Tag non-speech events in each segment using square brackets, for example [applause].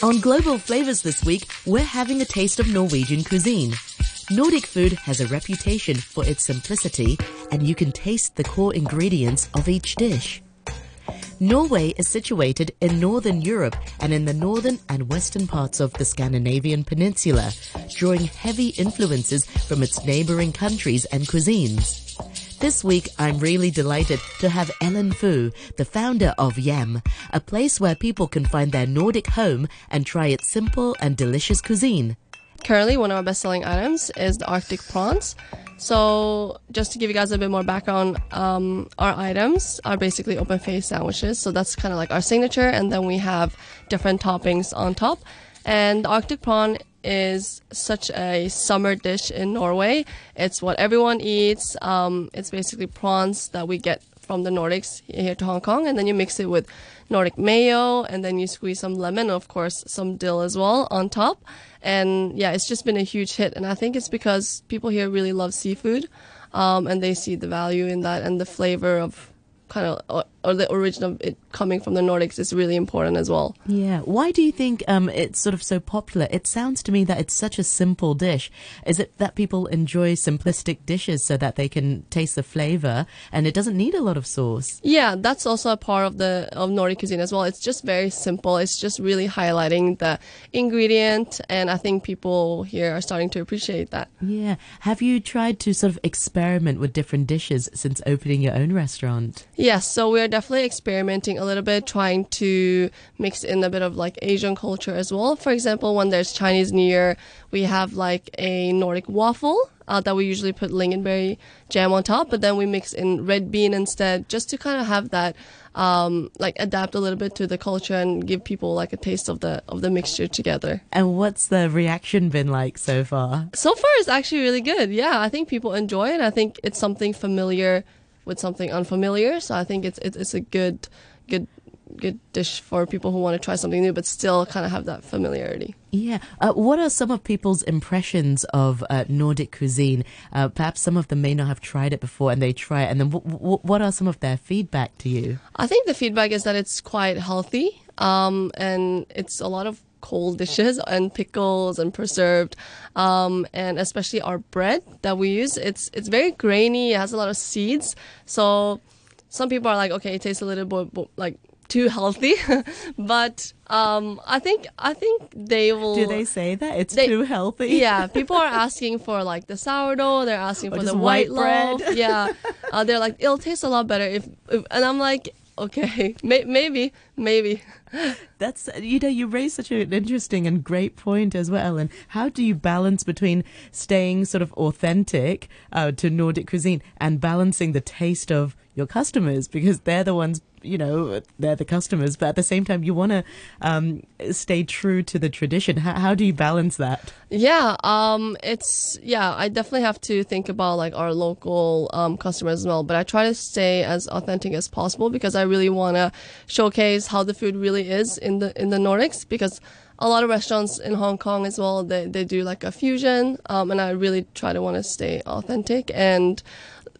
On Global Flavas this week, we're having a taste of Norwegian cuisine. Nordic food has a reputation for its simplicity, and you can taste the core ingredients of each dish. Norway is situated in northern Europe and in the northern and western parts of the Scandinavian peninsula, drawing heavy influences from its neighboring countries and cuisines. This week, I'm really delighted to have Elin Fu, the founder of Yam, a place where people can find their Nordic home and try its simple and delicious cuisine. Currently, one of our best-selling items is the Arctic prawns. So, just to give you guys a bit more background, um, our items are basically open face sandwiches. So that's kind of like our signature, and then we have different toppings on top. And the Arctic prawn is such a summer dish in Norway. It's what everyone eats. Um, it's basically prawns that we get from the Nordics here to Hong Kong, and then you mix it with Nordic mayo, and then you squeeze some lemon, of course, some dill as well on top. And yeah, it's just been a huge hit, and I think it's because people here really love seafood, um, and they see the value in that and the flavor of kind of or the origin of it coming from the Nordics is really important as well. Yeah. Why do you think um, it's sort of so popular? It sounds to me that it's such a simple dish. Is it that people enjoy simplistic dishes so that they can taste the flavor and it doesn't need a lot of sauce? Yeah, that's also a part of the of Nordic cuisine as well. It's just very simple. It's just really highlighting the ingredient, and I think people here are starting to appreciate that. Yeah. Have you tried to sort of experiment with different dishes since opening your own restaurant? Yes. So we're definitely experimenting a little bit, trying to mix in a bit of like Asian culture as well. For example, when there's Chinese New Year, we have like a Nordic waffle uh, that we usually put lingonberry jam on top, but then we mix in red bean instead, just to kind of have that, um, like adapt a little bit to the culture and give people like a taste of the of the mixture together. And what's the reaction been like so far? So far, it's actually really good. Yeah, I think people enjoy it. I think it's something familiar with something unfamiliar. So I think it's it's, it's a good good good dish for people who want to try something new but still kind of have that familiarity. Yeah. Uh, what are some of people's impressions of uh, Nordic cuisine? Uh, perhaps some of them may not have tried it before and they try it. And then w- w- what are some of their feedback to you? I think the feedback is that it's quite healthy um, and it's a lot of cold dishes and pickles and preserved um, and especially our bread that we use. It's it's very grainy. It has a lot of seeds. So some people are like okay it tastes a little bit like too healthy. [laughs] But um, I think I think they will do they say that it's they, too healthy? [laughs] Yeah people are asking for like the sourdough. They're asking or for the white, white bread? yeah. [laughs] Uh, they're like it'll taste a lot better if, if and I'm like okay may, maybe maybe. That's you know you raise such an interesting and great point as well. And how do you balance between staying sort of authentic uh, to Nordic cuisine and balancing the taste of your customers? Because they're the ones you know they're the customers but at the same time you want to um, stay true to the tradition. How, how do you balance that? Yeah um, it's yeah i definitely have to think about like our local um, customers as well but i try to stay as authentic as possible because i really want to showcase how the food really is in the in the nordics because a lot of restaurants in Hong Kong as well, they, they do like a fusion, um, and I really try to want to stay authentic and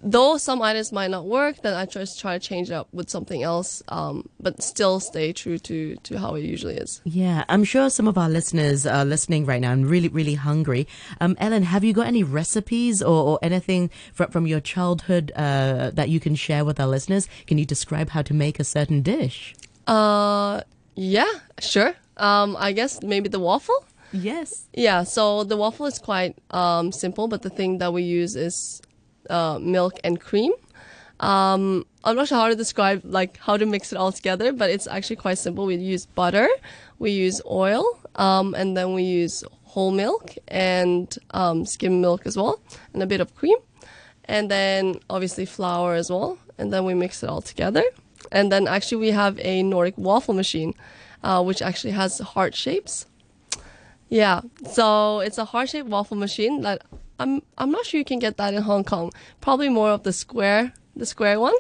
though some items might not work, then I just try to change it up with something else, um, but still stay true to, to how it usually is. Yeah, I'm sure some of our listeners are listening right now and really, really hungry. Um, Elin, have you got any recipes or, or anything from, from your childhood uh, that you can share with our listeners? Can you describe how to make a certain dish? Uh, yeah, sure. Um, I guess maybe the waffle. Yes. Yeah, so the waffle is quite um, simple, but the thing that we use is uh, milk and cream. Um, I'm not sure how to describe like how to mix it all together, but it's actually quite simple. We use butter, we use oil, um, and then we use whole milk and um, skim milk as well, and a bit of cream, and then obviously flour as well, and then we mix it all together. And then actually we have a Nordic waffle machine, uh, which actually has heart shapes. Yeah, so it's a heart shaped waffle machine that I'm I'm not sure you can get that in Hong Kong. Probably more of the square the square one.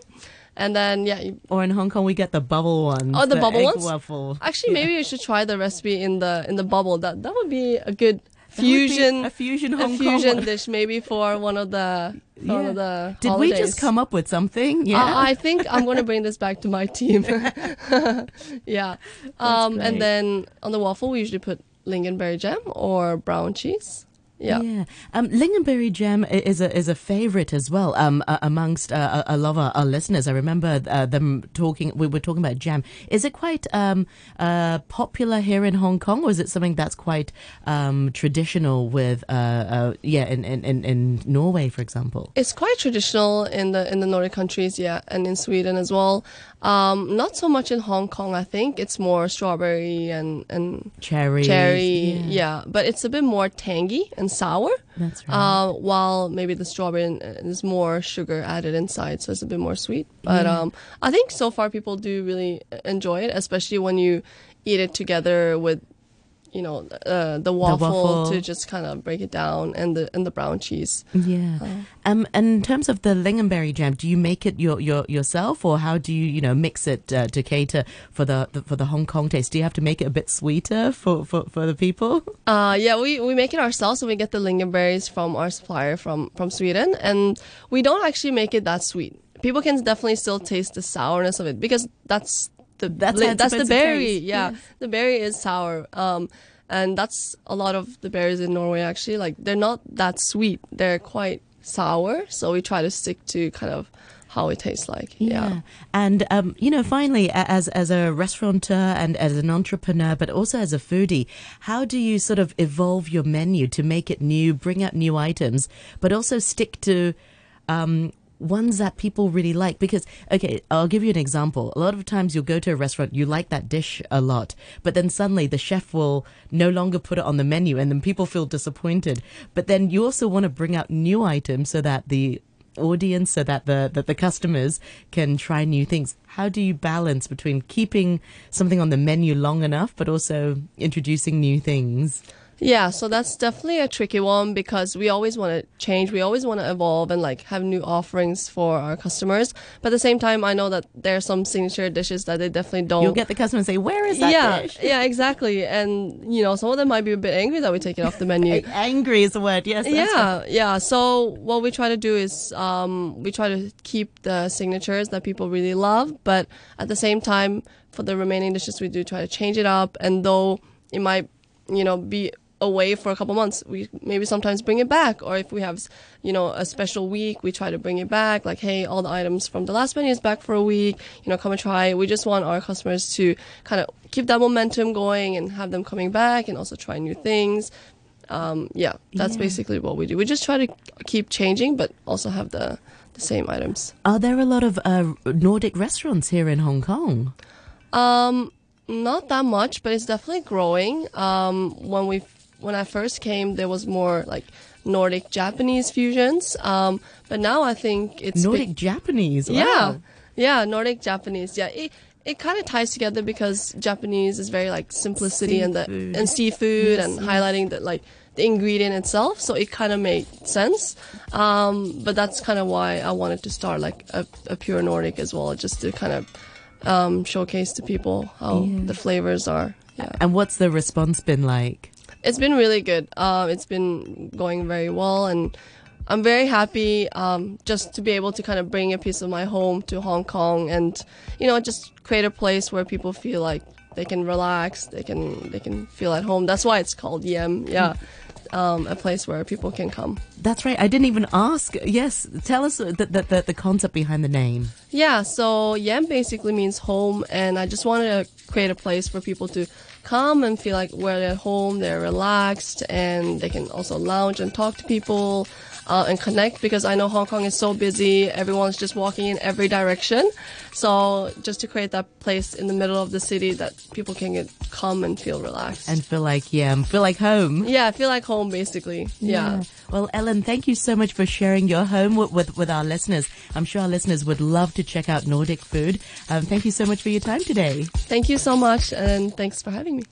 And then yeah, you, or in Hong Kong we get the bubble one. Oh, the, the bubble ones. Waffle. Actually, yeah. maybe you should try the recipe in the in the bubble. That that would be a good fusion a fusion Hong a fusion Kong. dish maybe for one of the for one of the Did holidays. we just come up with something? Uh, Yeah. I think I'm gonna [laughs] bring this back to my team. [laughs] yeah. Um, and then on the waffle, we usually put lingonberry jam or brown cheese. Yeah. Yeah, um, lingonberry jam is a is a favorite as well um, uh, amongst uh, a lot of our, our listeners. I remember uh, them talking. We were talking about jam. Is it quite um, uh, popular here in Hong Kong, or is it something that's quite um, traditional with uh, uh, yeah in, in, in, Norway, for example? It's quite traditional in the in the Nordic countries, yeah, and in Sweden as well. Um, not so much in Hong Kong, I think. It's more strawberry and and Cherry, cherry, yeah. But it's a bit more tangy and sour. That's right. Uh, while maybe the strawberry uh, is more sugar added inside, so it's a bit more sweet. But um, I think so far people do really enjoy it, especially when you eat it together with, you know, uh, the, waffle waffle. to just kind of break it down and the and the brown cheese. Yeah. Um, and in terms of the lingonberry jam, do you make it your, your yourself, or how do you you know mix it uh, to cater for the, the for the Hong Kong taste? Do you have to make it a bit sweeter for, for, for the people? Uh, yeah, we, we make it ourselves, so we get the lingonberries from our supplier from, from Sweden, and we don't actually make it that sweet. People can definitely still taste the sourness of it because that's the That's li- that's the berry. taste, Yeah, the berry is sour. Um, and that's a lot of the berries in Norway actually. Like they're not that sweet; they're quite sour. So we try to stick to kind of how it tastes like. Yeah. And um, you know, finally, as as a restaurateur and as an entrepreneur, but also as a foodie, how do you sort of evolve your menu to make it new, bring out new items, but also stick to um, ones that people really like? Because okay, I'll give you an example. A lot of times you'll go to a restaurant, you like that dish a lot, but then suddenly the chef will no longer put it on the menu, and then people feel disappointed. But then you also want to bring out new items so that the audience so that the that the customers can try new things how do you balance between keeping something on the menu long enough but also introducing new things Yeah, so that's definitely a tricky one because we always want to change. We always want to evolve and like have new offerings for our customers. But at the same time, I know that there are some signature dishes that they definitely don't. you'll get the customer and say where is that yeah, dish yeah, exactly. And you know, some of them might be a bit angry that we take it off the menu. [laughs] angry is the word yes that's right. yeah, yeah. So what we try to do is um, we try to keep the signatures that people really love, but at the same time, for the remaining dishes, we do try to change it up. And though it might, you know, be away for a couple months, we maybe sometimes bring it back. Or if we have, you know, a special week, we try to bring it back. Like, hey, all the items from the last menu is back for a week. You know, come and try. it. We just want our customers to kind of keep that momentum going and have them coming back and also try new things um, yeah, that's Yeah. basically what we do. We just try to keep changing, but also have the, the same items. are there a lot of uh, nordic restaurants here in hong kong Um, not that much, but it's definitely growing. Um, when we when I first came, there was more like Nordic Japanese fusions. Um, but now I think it's nordic big- japanese wow. Yeah, yeah, Nordic Japanese. Yeah, it it kind of ties together because Japanese is very like simplicity and the Seafood. and seafood Yes, and yes. highlighting the like the ingredient itself. So it kind of made sense. Um, but that's kind of why I wanted to start like a, a pure Nordic as well, just to kind of um, showcase to people how Yeah. the flavors are. Yeah. and what's the response been like It's been really good. Um, it's been going very well, and I'm very happy um, just to be able to kind of bring a piece of my home to Hong Kong, and you know, just create a place where people feel like they can relax, they can they can feel at home. That's why it's called Yem. Yeah, um, a place where people can come. that's right i didn't even ask yes tell us the, the, the, the concept behind the name Yeah, so Yem basically means home, and I just wanted to create a place for people to come and feel like where they're at home, they're relaxed, and they can also lounge and talk to people uh, and connect because I know Hong Kong is so busy, everyone's just walking in every direction. So just to create that place in the middle of the city that people can get, come and feel relaxed. and feel like yeah feel like home yeah, feel like home basically. yeah. Well, Elin, thank you so much for sharing your home with, with, with our listeners. I'm sure our listeners would love to check out Nordic food. Um, thank you so much for your time today. Thank you so much, and thanks for having me.